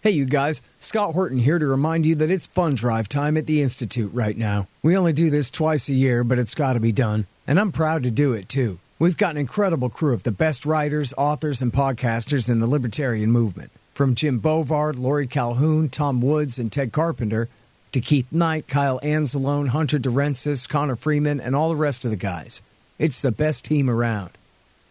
Hey, you guys, Scott Horton here to remind you that it's fund drive time at the Institute right now. We only do this twice a year, but it's got to be done. And I'm proud to do it too. We've got an incredible crew of the best writers, authors, and podcasters in the libertarian movement. From Jim Bovard, Lori Calhoun, Tom Woods, and Ted Carpenter, to Keith Knight, Kyle Anzalone, Hunter DeRensis, Connor Freeman, and all the rest of the guys. It's the best team around.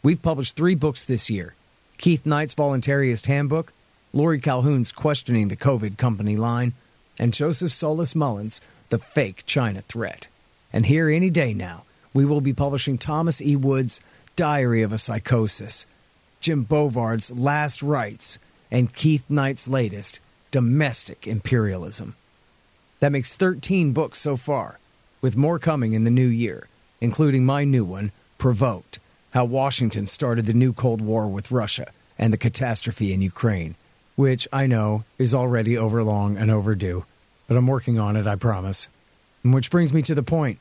We've published three books this year Keith Knight's Voluntarist Handbook, Lori Calhoun's Questioning the COVID Company Line, and Joseph Solis Mullen's The Fake China Threat. And here any day now, we will be publishing Thomas E. Wood's Diary of a Psychosis, Jim Bovard's Last Rites, and Keith Knight's latest, Domestic Imperialism. That makes 13 books so far, with more coming in the new year, including my new one, Provoked How Washington Started the New Cold War with Russia and the Catastrophe in Ukraine, which I know is already overlong and overdue, but I'm working on it, I promise. And which brings me to the point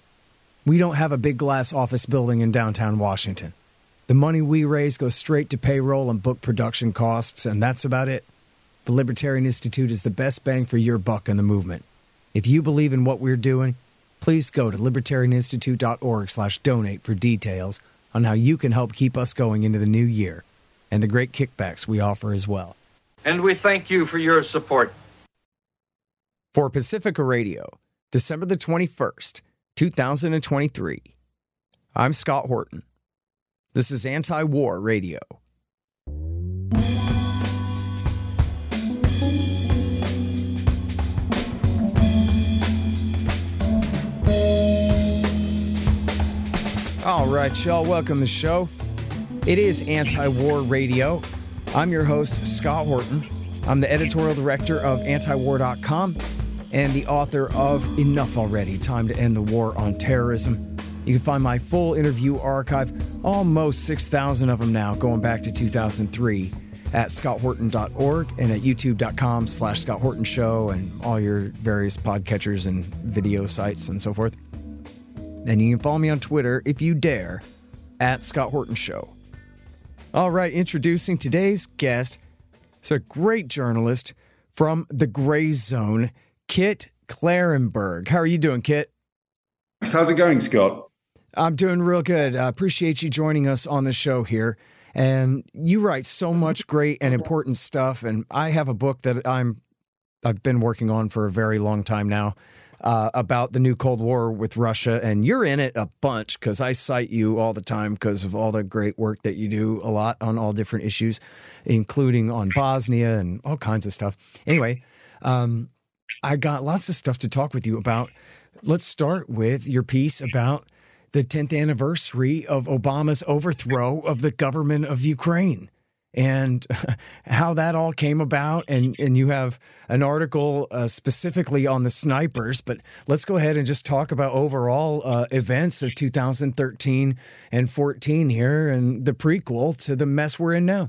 we don't have a big glass office building in downtown Washington. The money we raise goes straight to payroll and book production costs, and that's about it. The Libertarian Institute is the best bang for your buck in the movement. If you believe in what we're doing, please go to libertarianinstitute.org slash donate for details on how you can help keep us going into the new year and the great kickbacks we offer as well. And we thank you for your support. For Pacifica Radio, December the 21st, 2023, I'm Scott Horton. This is Anti War Radio. All right, y'all, welcome to the show. It is Anti War Radio. I'm your host, Scott Horton. I'm the editorial director of antiwar.com and the author of Enough Already Time to End the War on Terrorism. You can find my full interview archive, almost 6,000 of them now, going back to 2003, at scotthorton.org and at youtube.com slash Scott Horton Show and all your various podcatchers and video sites and so forth. And you can follow me on Twitter if you dare at Scott Horton Show. All right, introducing today's guest. It's a great journalist from the Grayzone, Kit Klarenberg. How are you doing, Kit? How's it going, Scott? I'm doing real good. I appreciate you joining us on the show here. And you write so much great and important stuff. And I have a book that I'm I've been working on for a very long time now uh, about the new Cold War with Russia. And you're in it a bunch because I cite you all the time because of all the great work that you do a lot on all different issues, including on Bosnia and all kinds of stuff. Anyway, um, I got lots of stuff to talk with you about. Let's start with your piece about the 10th anniversary of Obama's overthrow of the government of Ukraine and how that all came about. And, and you have an article uh, specifically on the snipers, but let's go ahead and just talk about overall uh, events of 2013 and 14 here and the prequel to the mess we're in now.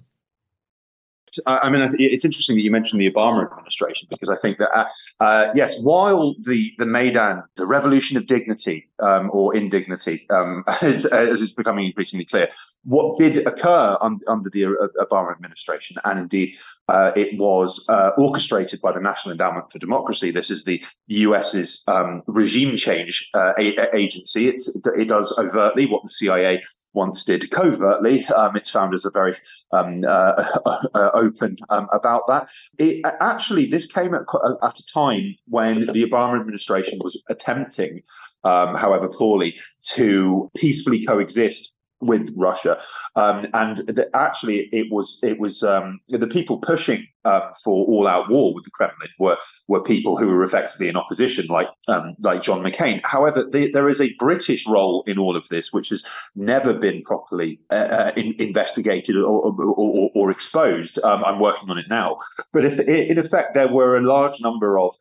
I mean, it's interesting that you mentioned the Obama administration because I think that, uh, uh, yes, while the the Maidan, the revolution of dignity um, or indignity, um, as, is becoming increasingly clear, what did occur un, under the uh, Obama administration, and indeed uh, it was uh, orchestrated by the National Endowment for Democracy. This is the US's um, regime change uh, agency. It's, it does overtly what the CIA once did covertly. Um, its founders are very um, uh, uh, open um, about that. It, actually, this came at, at, a time when the Obama administration was attempting, um, however poorly, to peacefully coexist with Russia, um, and the, actually it was it was um, the people pushing um, for all-out war with the Kremlin were were people who were effectively in opposition, like um, like John McCain. However, the, there is a British role in all of this, which has never been properly uh, uh in, investigated or, or, or, or exposed. Um, I'm working on it now, but if in effect there were a large number of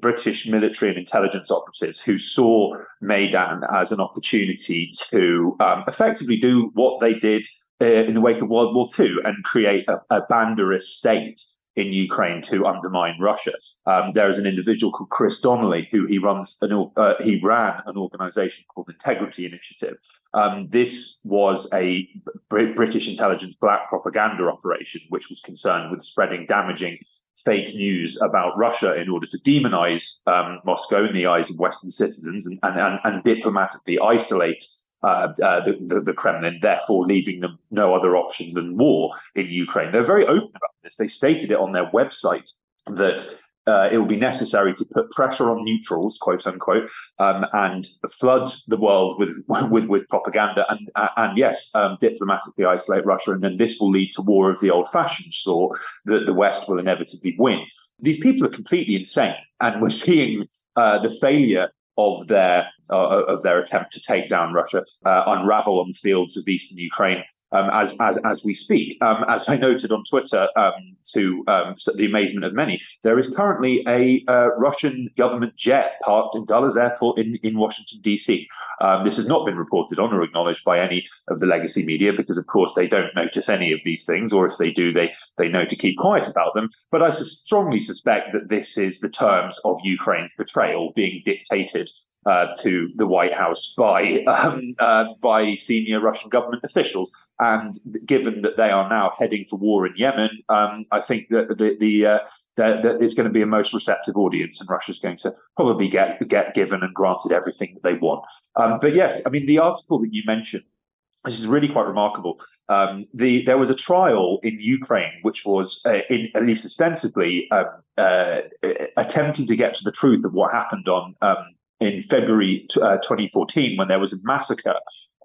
British military and intelligence operatives who saw Maidan as an opportunity to um, effectively do what they did uh, in the wake of World War II and create a, a Banderist state in Ukraine to undermine Russia. Um, there is an individual called Chris Donnelly who he runs an uh, he ran an organisation called Integrity Initiative. Um, this was a British intelligence black propaganda operation, which was concerned with spreading damaging fake news about Russia in order to demonize um, Moscow in the eyes of Western citizens and, and, and diplomatically isolate uh, uh, the, the, the, Kremlin, therefore leaving them no other option than war in Ukraine. They're very open about this. They stated it on their website that uh, it will be necessary to put pressure on neutrals, quote unquote, um, and flood the world with with, with propaganda, and and yes, um, diplomatically isolate Russia, and then this will lead to war of the old-fashioned sort that the West will inevitably win. These people are completely insane, and we're seeing uh, the failure of their uh, of their attempt to take down Russia uh, unravel on the fields of eastern Ukraine um, as, as as we speak. Um, as I noted on Twitter, um, to um, the amazement of many, there is currently a uh, Russian government jet parked in Dulles Airport in, in Washington D.C. Um, this has not been reported on or acknowledged by any of the legacy media because, of course, they don't notice any of these things, or if they do, they they know to keep quiet about them. But I strongly suspect that this is the terms of Ukraine's betrayal being dictated uh, to the White House by um, uh, by senior Russian government officials. And given that they are now heading for war in Yemen, um, I think that the, the uh, it's going to be a most receptive audience, and Russia's going to probably get get given and granted everything that they want. Um, but yes, I mean the article that you mentioned this is really quite remarkable. Um, the there was a trial in Ukraine which was, uh, in at least ostensibly, um, uh, attempting to get to the truth of what happened on um, in February uh, 2014 when there was a massacre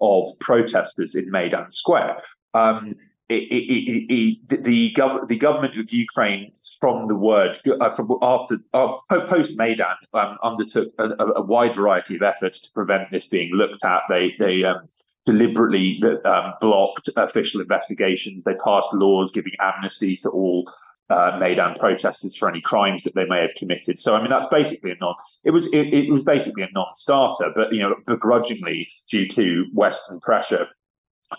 of protesters in Maidan Square. Um, it, it, it, the, gov- the government of Ukraine, from the word uh, from after uh, post Maidan, um, undertook a, a, wide variety of efforts to prevent this being looked at. They they um, deliberately um, blocked official investigations. They passed laws giving amnesty to all uh, Maidan protesters for any crimes that they may have committed. So I mean that's basically a non. It was it, it was basically a non-starter, but you know begrudgingly due to Western pressure,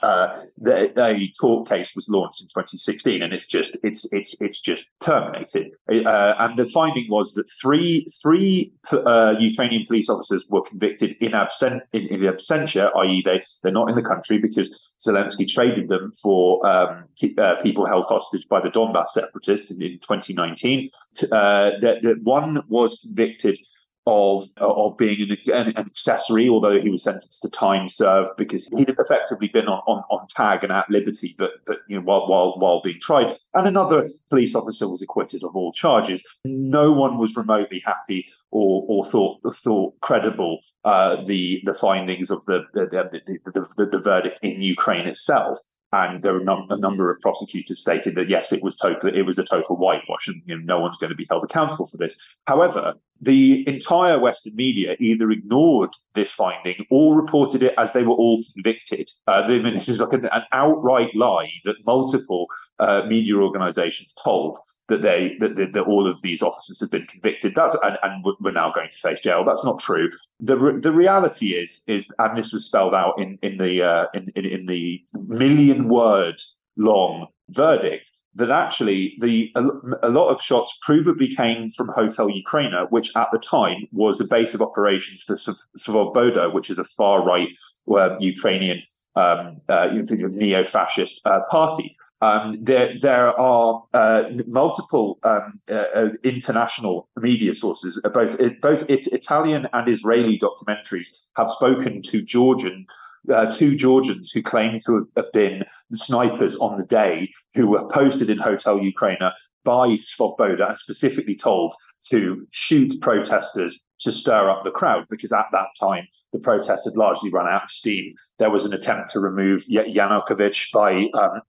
uh, the, a court case was launched in 2016, and it's just it's it's it's just terminated. Uh, and the finding was that three three uh, Ukrainian police officers were convicted in absent in, in absentia, i.e., they they're not in the country because Zelensky traded them for um, uh, people held hostage by the Donbass separatists in, in 2019. Uh, that, that one was convicted of of being an, an, accessory, although he was sentenced to time served because he'd effectively been on, on, on tag and at liberty, but but you know while while while being tried. And another police officer was acquitted of all charges. No one was remotely happy or or thought thought credible uh, the the findings of the the, the the, the verdict in Ukraine itself and there were a number of prosecutors stated that yes, it was total, it was a total whitewash, and you know, no one's going to be held accountable for this. However, the entire Western media either ignored this finding or reported it as they were all convicted. Uh, I mean, this is like an, an outright lie that multiple uh, media organisations told that they that, that, that, all of these officers have been convicted. That's and, and we're now going to face jail. That's not true. the re, The reality is is and this was spelled out in in the uh, in, in in the million word long verdict that actually the a, lot of shots provably came from Hotel Ukraina, which at the time was a base of operations for Svoboda, which is a far right uh, Ukrainian um, uh, neo-fascist uh, party. Um, there, there are uh, multiple um, uh, uh, international media sources, both both Italian and Israeli documentaries, have spoken to Georgian uh, two Georgians who claim to have been the snipers on the day who were posted in Hotel Ukraina by Svoboda and specifically told to shoot protesters to stir up the crowd because at that time the protest had largely run out of steam. There was an attempt to remove Yanukovych by um,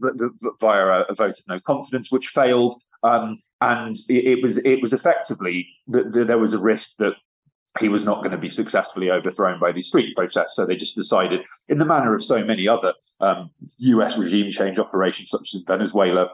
via a, vote of no confidence, which failed, um, and it, was it was effectively that the, there was a risk that he was not going to be successfully overthrown by these street protests. So they just decided, in the manner of so many other um, US regime change operations, such as in Venezuela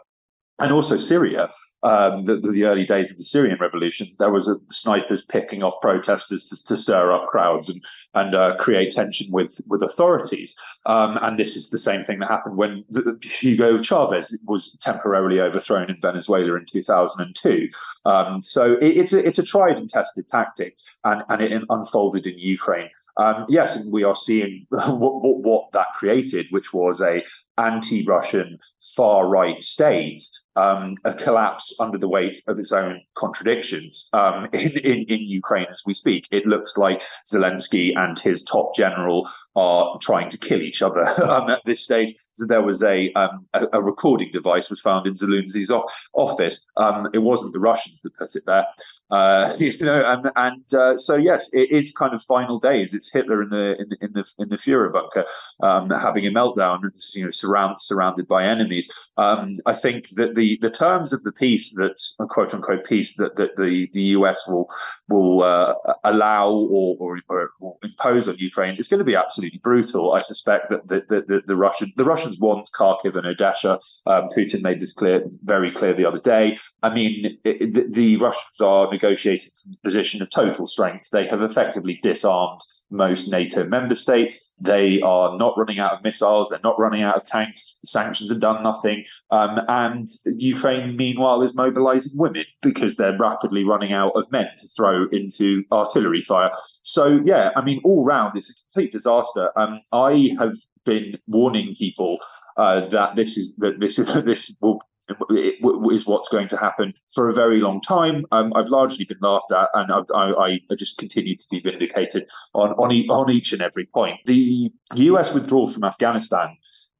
and also Syria, um, the, the, early days of the Syrian revolution. There was a, snipers picking off protesters to, to stir up crowds and and uh, create tension with with authorities. Um, and this is the same thing that happened when the, Hugo Chavez was temporarily overthrown in Venezuela in 2002. Um, so it, it's a it's a tried and tested tactic, and and it unfolded in Ukraine. Um, yes, we are seeing what, what, what that created, which was a anti-Russian far-right state um, a collapse under the weight of its own contradictions um, in, in, in, Ukraine as we speak. It looks like Zelensky and his top general are trying to kill each other um, at this stage. So there was a, um, a, a recording device was found in Zelensky's off, office. Um, it wasn't the Russians that put it there, uh, you know. And, and uh, so yes, it is kind of final days. It's Hitler in the in the in the, in the Führer bunker um, having a meltdown, you know, surround, surrounded by enemies. I think that the the terms of the peace that quote unquote peace that, that the the US will will uh, allow or, or, or, impose on Ukraine is going to be absolutely brutal. I suspect that the the, the, the Russian the Russians want Kharkiv and Odessa. Um, Putin made this clear very clear the other day. I mean, it, the, the Russians are negotiating from a position of total strength. They have effectively disarmed most NATO member states. They are not running out of missiles. They're not running out of tanks. The sanctions have done nothing. Um, and Ukraine, meanwhile, is mobilizing women because they're rapidly running out of men to throw into artillery fire. So, yeah, I mean, all round, it's a complete disaster. Um, I have been warning people uh, that this is that this is this will is what's going to happen for a very long time. Um, I've largely been laughed at, and I, I, I, just continue to be vindicated on on, e- on each and every point. The U.S. withdrawal from Afghanistan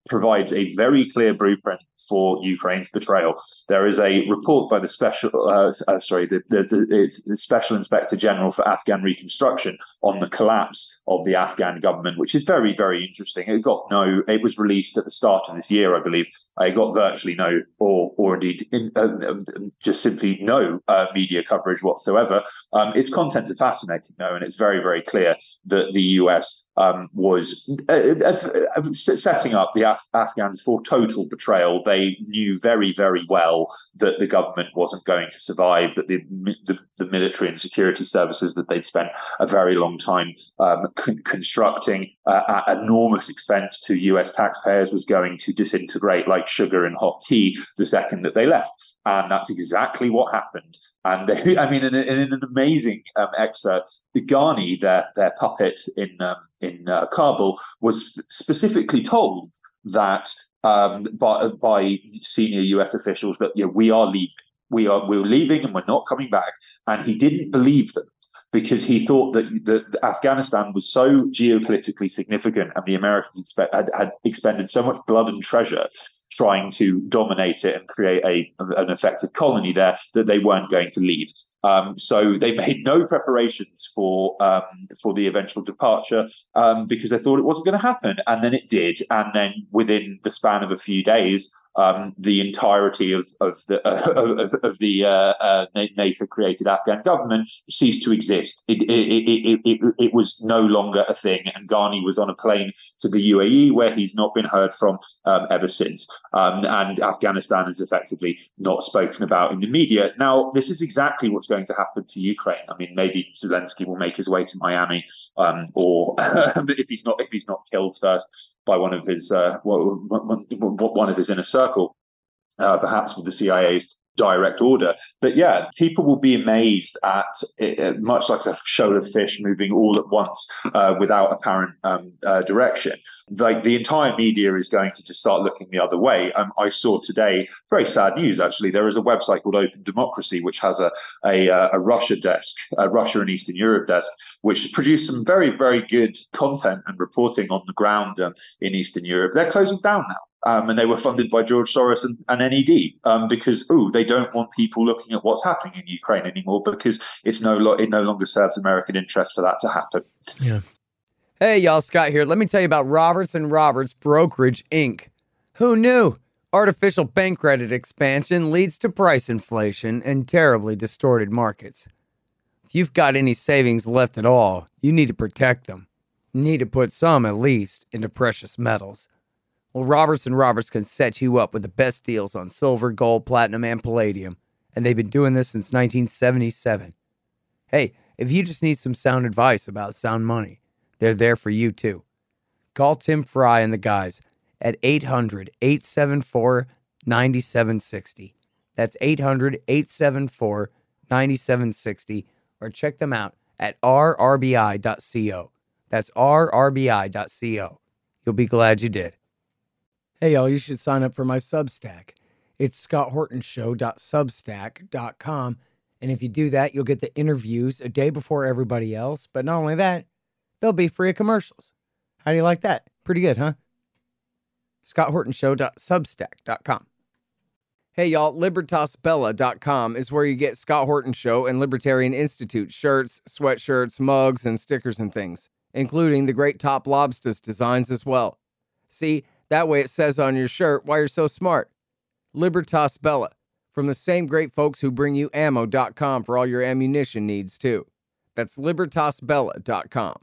provides a very clear blueprint for Ukraine's betrayal. There is a report by the special, uh, uh, sorry, the, the, the, the, special inspector general for Afghan reconstruction on the collapse of the Afghan government, which is very, very interesting. It got no, it was released at the start of this year, I believe. It got virtually no, or or indeed in, uh, um, just simply no uh, media coverage whatsoever. Um, its contents are fascinating, though, and it's very, very clear that the US um, was uh, uh, setting up the Af- Afghans for total betrayal. They knew very, very well that the government wasn't going to survive, that the, the, the military and security services that they'd spent a very long time um, con- constructing uh, at enormous expense to US taxpayers was going to disintegrate like sugar in hot tea the second that they left. And that's exactly what happened. And they, I mean, in, in, an amazing um, excerpt, the Ghani, their their puppet in um, in uh, Kabul, was specifically told that um, by by senior U.S. officials that you know, we are leaving, we are we're leaving, and we're not coming back. And he didn't believe them because he thought that, that Afghanistan was so geopolitically significant, and the Americans had, had expended so much blood and treasure trying to dominate it and create a an effective colony there that they weren't going to leave. Um, so they made no preparations for um, for the eventual departure um, because they thought it wasn't going to happen, and then it did. And then within the span of a few days, um, the entirety of of the uh, of, of, the uh, uh, NATO created Afghan government ceased to exist. It it, it, it, it was no longer a thing, and Ghani was on a plane to the UAE where he's not been heard from um, ever since. Um, and Afghanistan is effectively not spoken about in the media. Now, this is exactly what's going to happen to Ukraine. I mean, maybe Zelensky will make his way to Miami, um, or if he's not if he's not killed first by one of his uh, one of his inner circle, uh, perhaps with the CIA's direct order. But yeah, people will be amazed at it, much like a shoal of fish moving all at once uh, without apparent um, uh, direction. Like the entire media is going to just start looking the other way. Um, I saw today very sad news. Actually, there is a website called Open Democracy which has a a, uh, a Russia desk, a Russia and Eastern Europe desk, which produced some very very good content and reporting on the ground um, in Eastern Europe. They're closing down now. Um, and they were funded by George Soros and, and NED um, because oh they don't want people looking at what's happening in Ukraine anymore because it's no lo- it no longer serves American interest for that to happen. Yeah. Hey y'all, Scott here. Let me tell you about Roberts and Roberts Brokerage Inc. Who knew? Artificial bank credit expansion leads to price inflation and terribly distorted markets. If you've got any savings left at all, you need to protect them. You need to put some, at least, into precious metals. Well, Roberts and Roberts can set you up with the best deals on silver, gold, platinum, and palladium and they've been doing this since 1977. Hey, if you just need some sound advice about sound money, they're there for you too. Call Tim Fry and the guys at 800 874 9760. That's 800 874 9760, or check them out at rrbi.co. That's rrbi.co. You'll be glad you did. Hey, y'all, you should sign up for my Substack. It's scotthortonshow.substack.com. And if you do that, you'll get the interviews a day before everybody else. But not only that, they'll be free of commercials. How do you like that? Pretty good, huh? scotthortonshow.substack.com. Hey, y'all, libertasbella.com is where you get Scott Horton Show and Libertarian Institute shirts, sweatshirts, mugs, and stickers and things, including the great Top Lobsters designs as well. See, that way it says on your shirt why you're so smart. Libertas Bella, from the same great folks who bring you ammo.com for all your ammunition needs, too. That's libertasbella.com.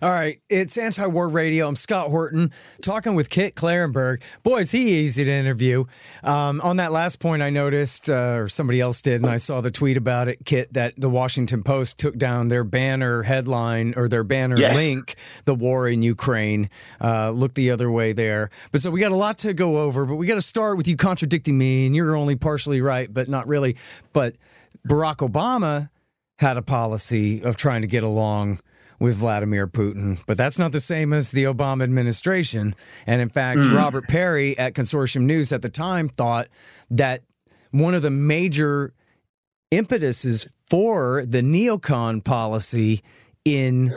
All right, it's anti-war radio. I'm Scott Horton talking with Kit Klarenberg. Boy, is he easy to interview. Um, on that last point, I noticed, uh, or somebody else did, and I saw the tweet about it, Kit, that the Washington Post took down their banner headline or their banner yes. link, "The War in Ukraine." Uh, look the other way there. But so we got a lot to go over, but we got to start with you contradicting me, and you're only partially right, but not really. But Barack Obama had a policy of trying to get along with Vladimir Putin. But that's not the same as the Obama administration. And in fact, mm. Robert Parry at Consortium News at the time thought that one of the major impetuses for the neocon policy in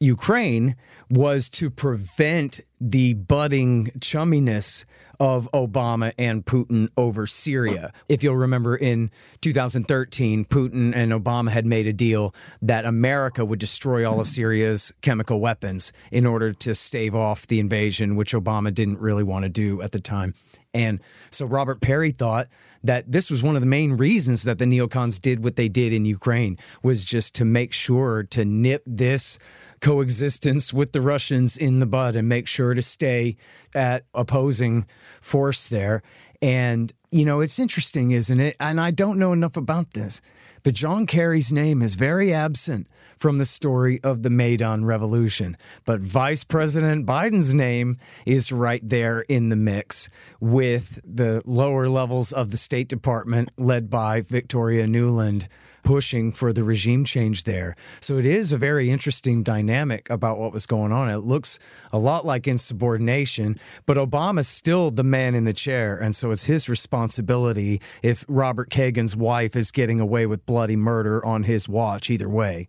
Ukraine was to prevent the budding chumminess of Obama and Putin over Syria. If you'll remember in 2013, Putin and Obama had made a deal that America would destroy all of Syria's chemical weapons in order to stave off the invasion, which Obama didn't really want to do at the time. And so Robert Parry thought that this was one of the main reasons that the neocons did what they did in Ukraine was just to make sure to nip this coexistence with the Russians in the bud and make sure to stay at opposing force there. And, you know, it's interesting, isn't it? And I don't know enough about this, but John Kerry's name is very absent from the story of the Maidan Revolution. But Vice President Biden's name is right there in the mix with the lower levels of the State Department led by Victoria Nuland pushing for the regime change there. So it is a very interesting dynamic about what was going on. It looks a lot like insubordination, but Obama's still the man in the chair. And so it's his responsibility if Robert Kagan's wife is getting away with bloody murder on his watch, either way.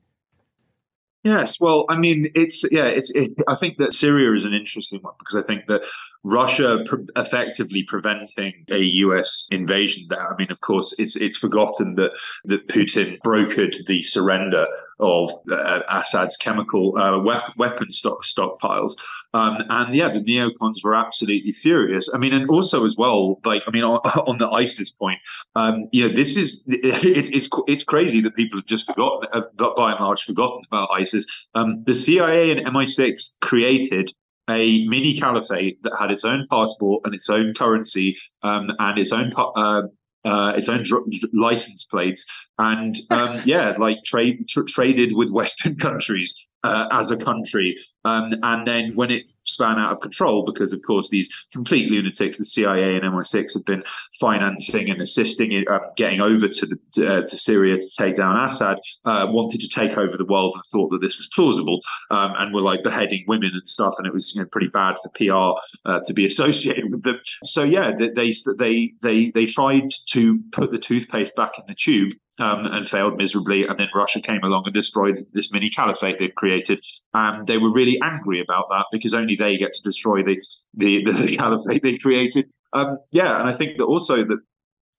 Yes, well, I mean, it's yeah, it's. It, I think that Syria is an interesting one because I think that Russia effectively preventing a U.S. invasion there. I mean, of course, it's it's forgotten that that Putin brokered the surrender of uh, Assad's chemical uh, we- weapon stock stockpiles, um, and yeah, the neocons were absolutely furious. I mean, and also as well, like I mean, on, on the ISIS point, um, you know, this is it, it's it's crazy that people have just forgotten, have by and large forgotten about ISIS. Um, the CIA and MI6 created a mini caliphate that had its own passport and its own currency um, and its own uh, uh, its own dr- license plates, and um, yeah, like trade tr- traded with Western countries uh, as a country. Um, and then when it span out of control, because of course these complete lunatics, the CIA and MI6 have been financing and assisting in uh, getting over to the uh, to Syria to take down Assad, uh, wanted to take over the world and thought that this was plausible, um, and were like beheading women and stuff, and it was you know, pretty bad for PR uh, to be associated with them. So yeah, they they they they tried to put the toothpaste back in the tube um, and failed miserably. And then Russia came along and destroyed this mini caliphate they'd created. And they were really angry about that because only they get to destroy the the, the, caliphate they created. Um, yeah, and I think that also that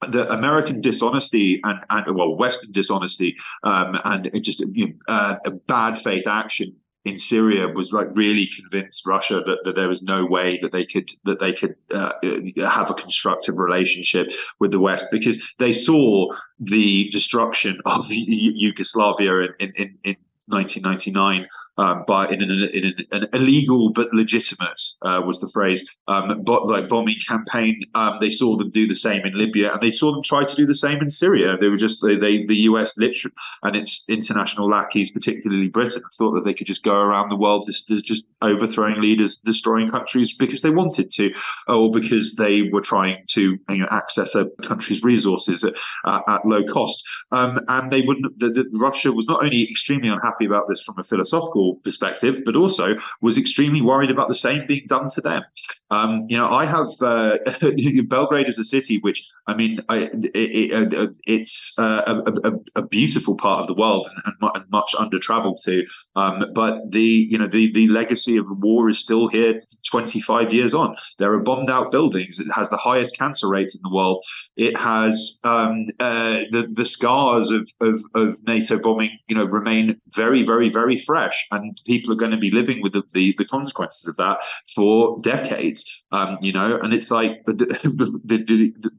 the American dishonesty and, and well, Western dishonesty um, and just you know, uh, a bad faith action in Syria was like really convinced Russia that, that there was no way that they could that they could uh, have a constructive relationship with the West because they saw the destruction of Yugoslavia in, in, in 1999 um, by in an, in an, illegal but legitimate uh, was the phrase um, but like bombing campaign. Um, they saw them do the same in Libya, and they saw them try to do the same in Syria. They were just they, they the US literally and its international lackeys, particularly Britain, thought that they could just go around the world just, just overthrowing leaders, destroying countries because they wanted to, or because they were trying to you know, access a country's resources at, at low cost. Um, and they wouldn't. The, the, Russia was not only extremely unhappy about this from a philosophical perspective, but also was extremely worried about the same being done to them. Um, you know, I have uh, Belgrade is a city which, I mean, I, it, it, uh, it's uh, a, a, a, beautiful part of the world and, and, and much under traveled to. Um, but the you know the the legacy of war is still here 25 years on. There are bombed out buildings. It has the highest cancer rates in the world. It has um, uh, the the scars of, of of NATO bombing. You know, remain very very very very fresh, and people are going to be living with the the, the consequences of that for decades. Um, you know, and it's like the, the, the,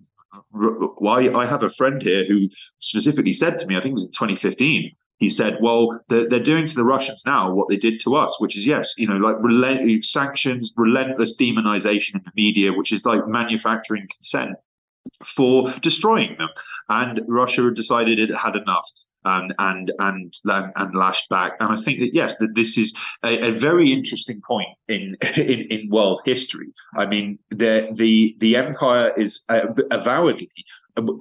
why I have a friend here who specifically said to me, I think it was in 2015, he said, "Well, they're, they're, doing to the Russians now what they did to us, which is yes, you know, like relent- sanctions, relentless demonization in the media, which is like manufacturing consent for destroying them." And Russia decided it had enough. Um, and and and lashed back. And I think that yes, that this is a, a very interesting point in, in, in world history. I mean, the the the empire is avowedly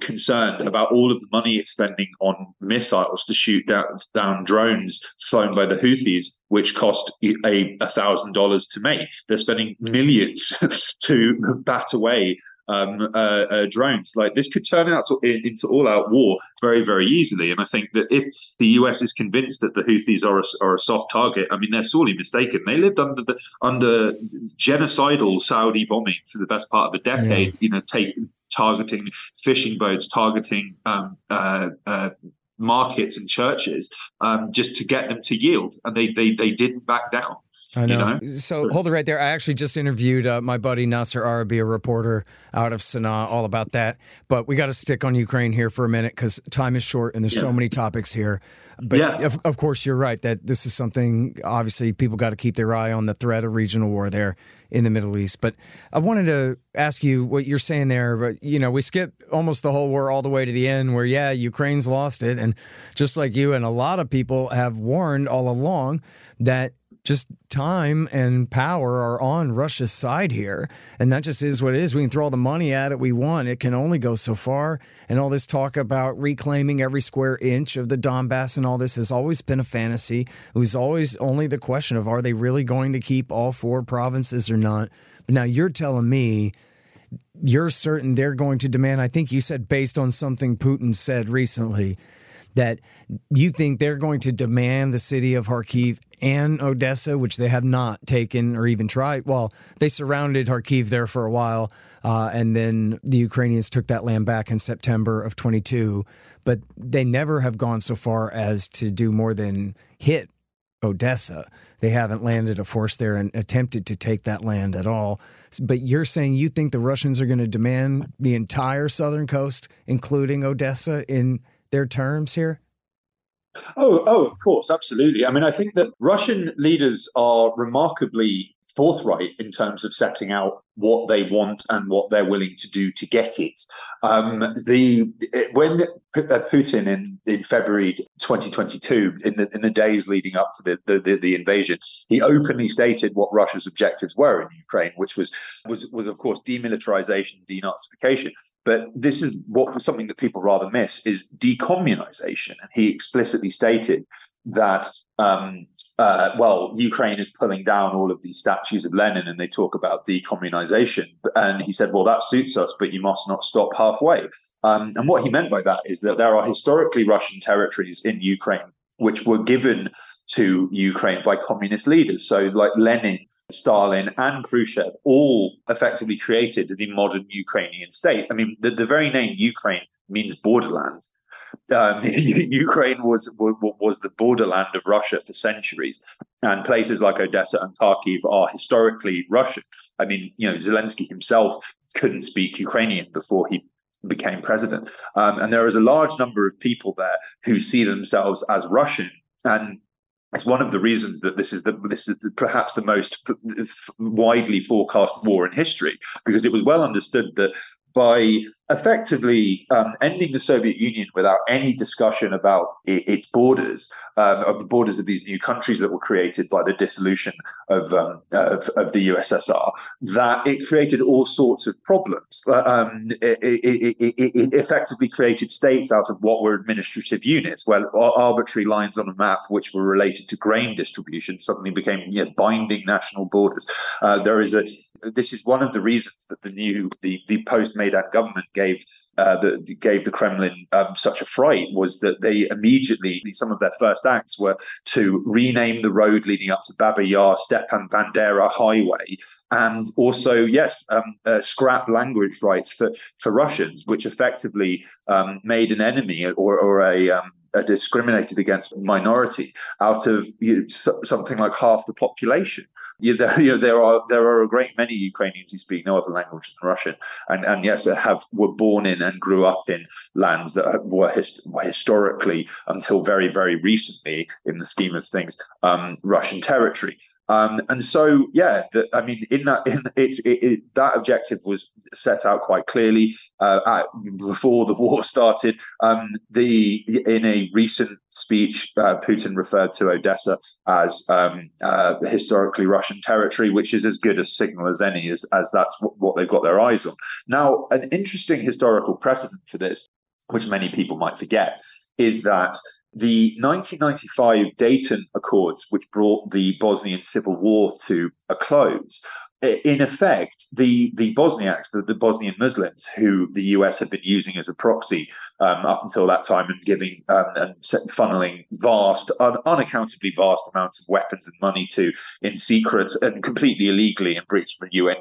concerned about all of the money it's spending on missiles to shoot down, down drones flown by the Houthis, which cost a thousand dollars to make. They're spending millions to bat away um, uh, uh, drones. Like this could turn out to, into all-out war very, very easily. And I think that if the US is convinced that the Houthis are a, are a soft target, I mean they're sorely mistaken. They lived under the under genocidal Saudi bombing for the best part of a decade. Yeah. You know, take targeting fishing boats, targeting um, uh, uh, markets and churches, um, just to get them to yield, and they they they didn't back down. I know. You know? So hold it right there. I actually just interviewed uh, my buddy Nasser Arrabyee, a reporter out of Sana'a, all about that. But we got to stick on Ukraine here for a minute because time is short and there's yeah. so many topics here. But yeah. of, of course, you're right that this is something, obviously, people got to keep their eye on the threat of regional war there in the Middle East. But I wanted to ask you what you're saying there. But, you know, we skipped almost the whole war all the way to the end where, yeah, Ukraine's lost it. And just like you and a lot of people have warned all along that just time and power are on Russia's side here. And that just is what it is. We can throw all the money at it we want. It can only go so far. And all this talk about reclaiming every square inch of the Donbass and all this has always been a fantasy. It was always only the question of are they really going to keep all four provinces or not? But now you're telling me you're certain they're going to demand, I think you said based on something Putin said recently, that you think they're going to demand the city of Kharkiv and Odessa, which they have not taken or even tried. Well, they surrounded Kharkiv there for a while, uh, and then the Ukrainians took that land back in September of 22. But they never have gone so far as to do more than hit Odessa. They haven't landed a force there and attempted to take that land at all. But you're saying you think the Russians are going to demand the entire southern coast, including Odessa, in their terms here? Oh, oh, of course, absolutely. I mean, I think that Russian leaders are remarkably forthright in terms of setting out what they want and what they're willing to do to get it. Um, the when uh, Putin in, in February 2022, in the in the days leading up to the, the, the invasion, he openly stated what Russia's objectives were in Ukraine, which was was was of course demilitarization, denazification. But this is what something that people rather miss is decommunization, and he explicitly stated that um, uh, well, Ukraine is pulling down all of these statues of Lenin and they talk about decommunization. And he said, well, that suits us, but you must not stop halfway. Um, and what he meant by that is that there are historically Russian territories in Ukraine which were given to Ukraine by communist leaders. So, like Lenin, Stalin, and Khrushchev all effectively created the modern Ukrainian state. I mean, the, the very name Ukraine means borderland. Um, Ukraine was, was the borderland of Russia for centuries, and places like Odessa and Kharkiv are historically Russian. I mean, you know, Zelensky himself couldn't speak Ukrainian before he became president, um, and there is a large number of people there who see themselves as Russian. And it's one of the reasons that this is the this is the, perhaps the most widely forecast war in history because it was well understood that by effectively um, ending the Soviet Union without any discussion about it, its borders, um, of the borders of these new countries that were created by the dissolution of, um, of, of, the USSR, that it created all sorts of problems. Uh, um, it, it, it, effectively created states out of what were administrative units, where arbitrary lines on a map which were related to grain distribution suddenly became you know, binding national borders. Uh, there is a this is one of the reasons that the new the the post Maidan government gave uh, the, gave the Kremlin um, such a fright was that they immediately some of their first acts were to rename the road leading up to Baba Yar Stepan Bandera Highway, and also yes, um, uh, scrap language rights for for Russians, which effectively um, made an enemy or or a um, are discriminated against minority out of you know, something like half the population. You, there, you know, there are there are a great many Ukrainians who speak no other language than Russian, and and yes, have were born in and grew up in lands that were, hist- were historically until very very recently, in the scheme of things, um, Russian territory. Um, and so, yeah, the, I mean, in that, in it, it, it, that objective was set out quite clearly uh, at, before the war started. Um, the in a recent speech, uh, Putin referred to Odessa as um, uh, historically Russian territory, which is as good a signal as any, as, as that's what, what they've got their eyes on. Now, an interesting historical precedent for this, which many people might forget, is that the 1995 Dayton Accords, which brought the Bosnian civil war to a close, in effect, the the Bosniaks, the, the Bosnian Muslims, who the US had been using as a proxy um, up until that time, and giving um, and funneling vast, un, unaccountably vast amounts of weapons and money to in secret and completely illegally in breach of a UN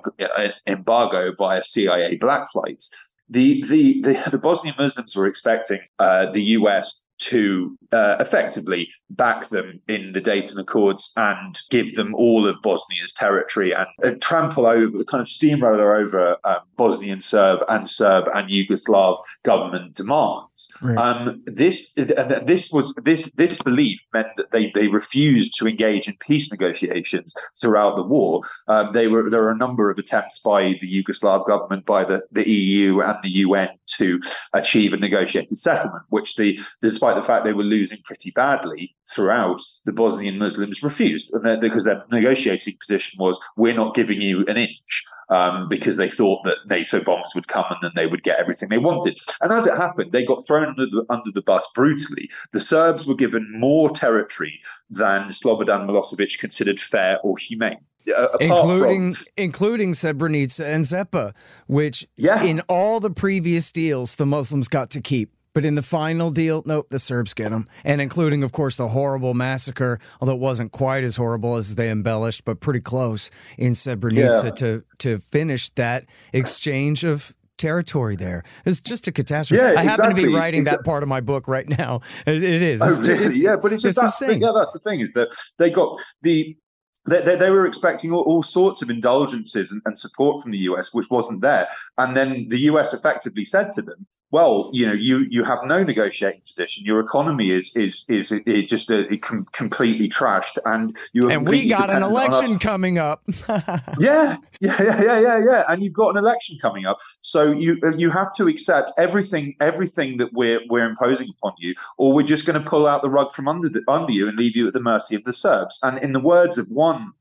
embargo via CIA black flights. The, the the the Bosnian Muslims were expecting uh, the US to uh, effectively back them in the Dayton Accords and give them all of Bosnia's territory and uh, trample over, kind of steamroller over um, Bosnian Serb and Serb and Yugoslav government demands. Right. Um, this this was this this belief meant that they they refused to engage in peace negotiations throughout the war. Um, they were there were a number of attempts by the Yugoslav government, by the, the EU and the UN to achieve a negotiated settlement, which the despite despite the fact they were losing pretty badly throughout, the Bosnian Muslims refused, and because their negotiating position was, "We're not giving you an inch," um, because they thought that NATO bombs would come and then they would get everything they wanted. And as it happened, they got thrown under the, under the bus brutally. The Serbs were given more territory than Slobodan Milosevic considered fair or humane. Uh, including from, including Srebrenica and Zepa, which yeah. in all the previous deals the Muslims got to keep. But in the final deal, nope, the Serbs get them. And including, of course, the horrible massacre, although it wasn't quite as horrible as they embellished, but pretty close in Srebrenica yeah. to, to finish that exchange of territory there. It's just a catastrophe. Yeah, I happen exactly. to be writing that part of my book right now. it, it is. Oh, really? It's, yeah, but it's just it's that thing. Yeah, that's the thing is that they got the they, they, they, were expecting all, all sorts of indulgences and, and, support from the US, which wasn't there. And then the US effectively said to them, well, you know, you you have no negotiating position. Your economy is is is, is just uh, a, com- completely trashed, and you and we got an election coming up. yeah, yeah, yeah, yeah, yeah, and you've got an election coming up, so you uh, you have to accept everything everything that we're we're imposing upon you, or we're just going to pull out the rug from under the, under you and leave you at the mercy of the Serbs. And in the words of one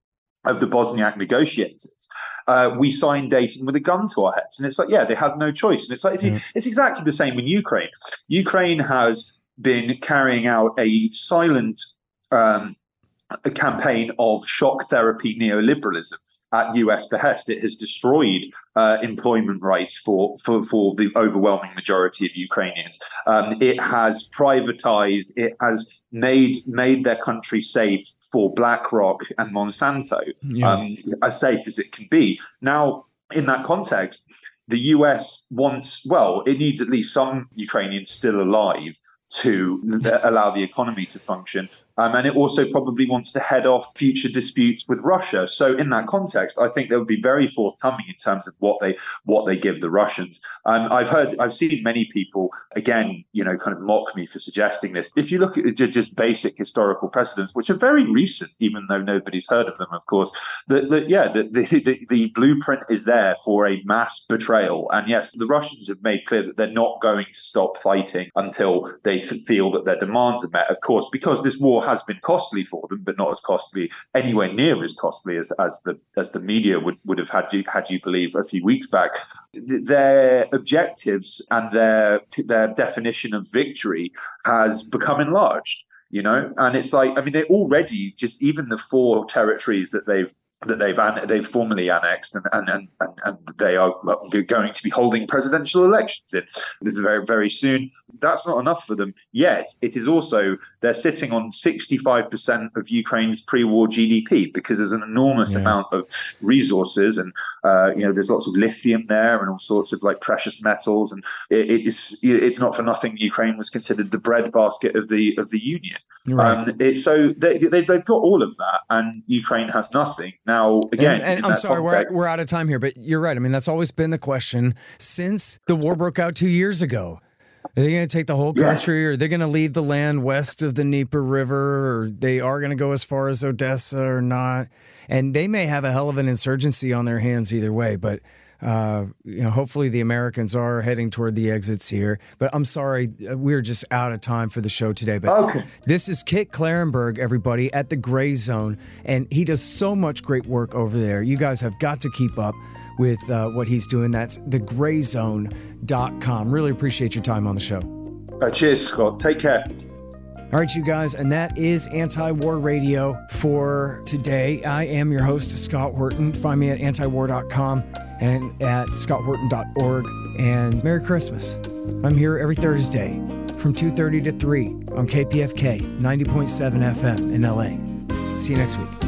of the Bosniak negotiators, uh, we signed Dayton with a gun to our heads. And it's like, yeah, they had no choice. And it's like, you, it's exactly the same in Ukraine. Ukraine has been carrying out a silent um, a campaign of shock therapy neoliberalism at US behest. It has destroyed uh, employment rights for, for, for the overwhelming majority of Ukrainians. Um, it has privatized, it has made made their country safe for BlackRock and Monsanto, yeah. um, as safe as it can be. Now, in that context, the US wants, well, it needs at least some Ukrainians still alive to allow the economy to function. Um, and it also probably wants to head off future disputes with Russia. So in that context, I think they would be very forthcoming in terms of what they what they give the Russians. And I've heard, I've seen many people again, you know, kind of mock me for suggesting this. If you look at just basic historical precedents, which are very recent, even though nobody's heard of them, of course, that, that yeah, the, the the blueprint is there for a mass betrayal. And yes, the Russians have made clear that they're not going to stop fighting until they feel that their demands are met. Of course, because this war has been costly for them, but not as costly, anywhere near as costly as, as the as the media would, would have had you had you believe a few weeks back. Their objectives and their their definition of victory has become enlarged you know and it's like i mean they already just even the four territories that they've that they've they've formally annexed and, and, and, and they are going to be holding presidential elections in very very soon. That's not enough for them yet. It is also they're sitting on 65% of Ukraine's pre-war GDP because there's an enormous yeah. amount of resources and uh, you know there's lots of lithium there and all sorts of like precious metals and it, it's it's not for nothing Ukraine was considered the breadbasket of the of the Union. Right. Um, it, so they, they, they've got all of that and Ukraine has nothing now, again, and, and I'm sorry, context, we're, we're out of time here, but you're right. I mean, that's always been the question since the war broke out two years ago. Are they going to take the whole country, or are they going to leave the land west of the Dnieper River, or they are going to go as far as Odessa or not? And they may have a hell of an insurgency on their hands either way. But uh, you know, hopefully the Americans are heading toward the exits here. But I'm sorry, uh, we're just out of time for the show today. But okay. this is Kit Klarenberg, everybody, at the Grayzone, and he does so much great work over there. You guys have got to keep up with uh, what he's doing. That's thegrayzone.com. Really appreciate your time on the show. Uh, cheers, Scott. Take care. All right, you guys, and that is Antiwar Radio for today. I am your host, Scott Horton. Find me at antiwar.com and at scotthorton.org. And Merry Christmas. I'm here every Thursday from 2.30 to 3 on KPFK 90.7 FM in LA. See you next week.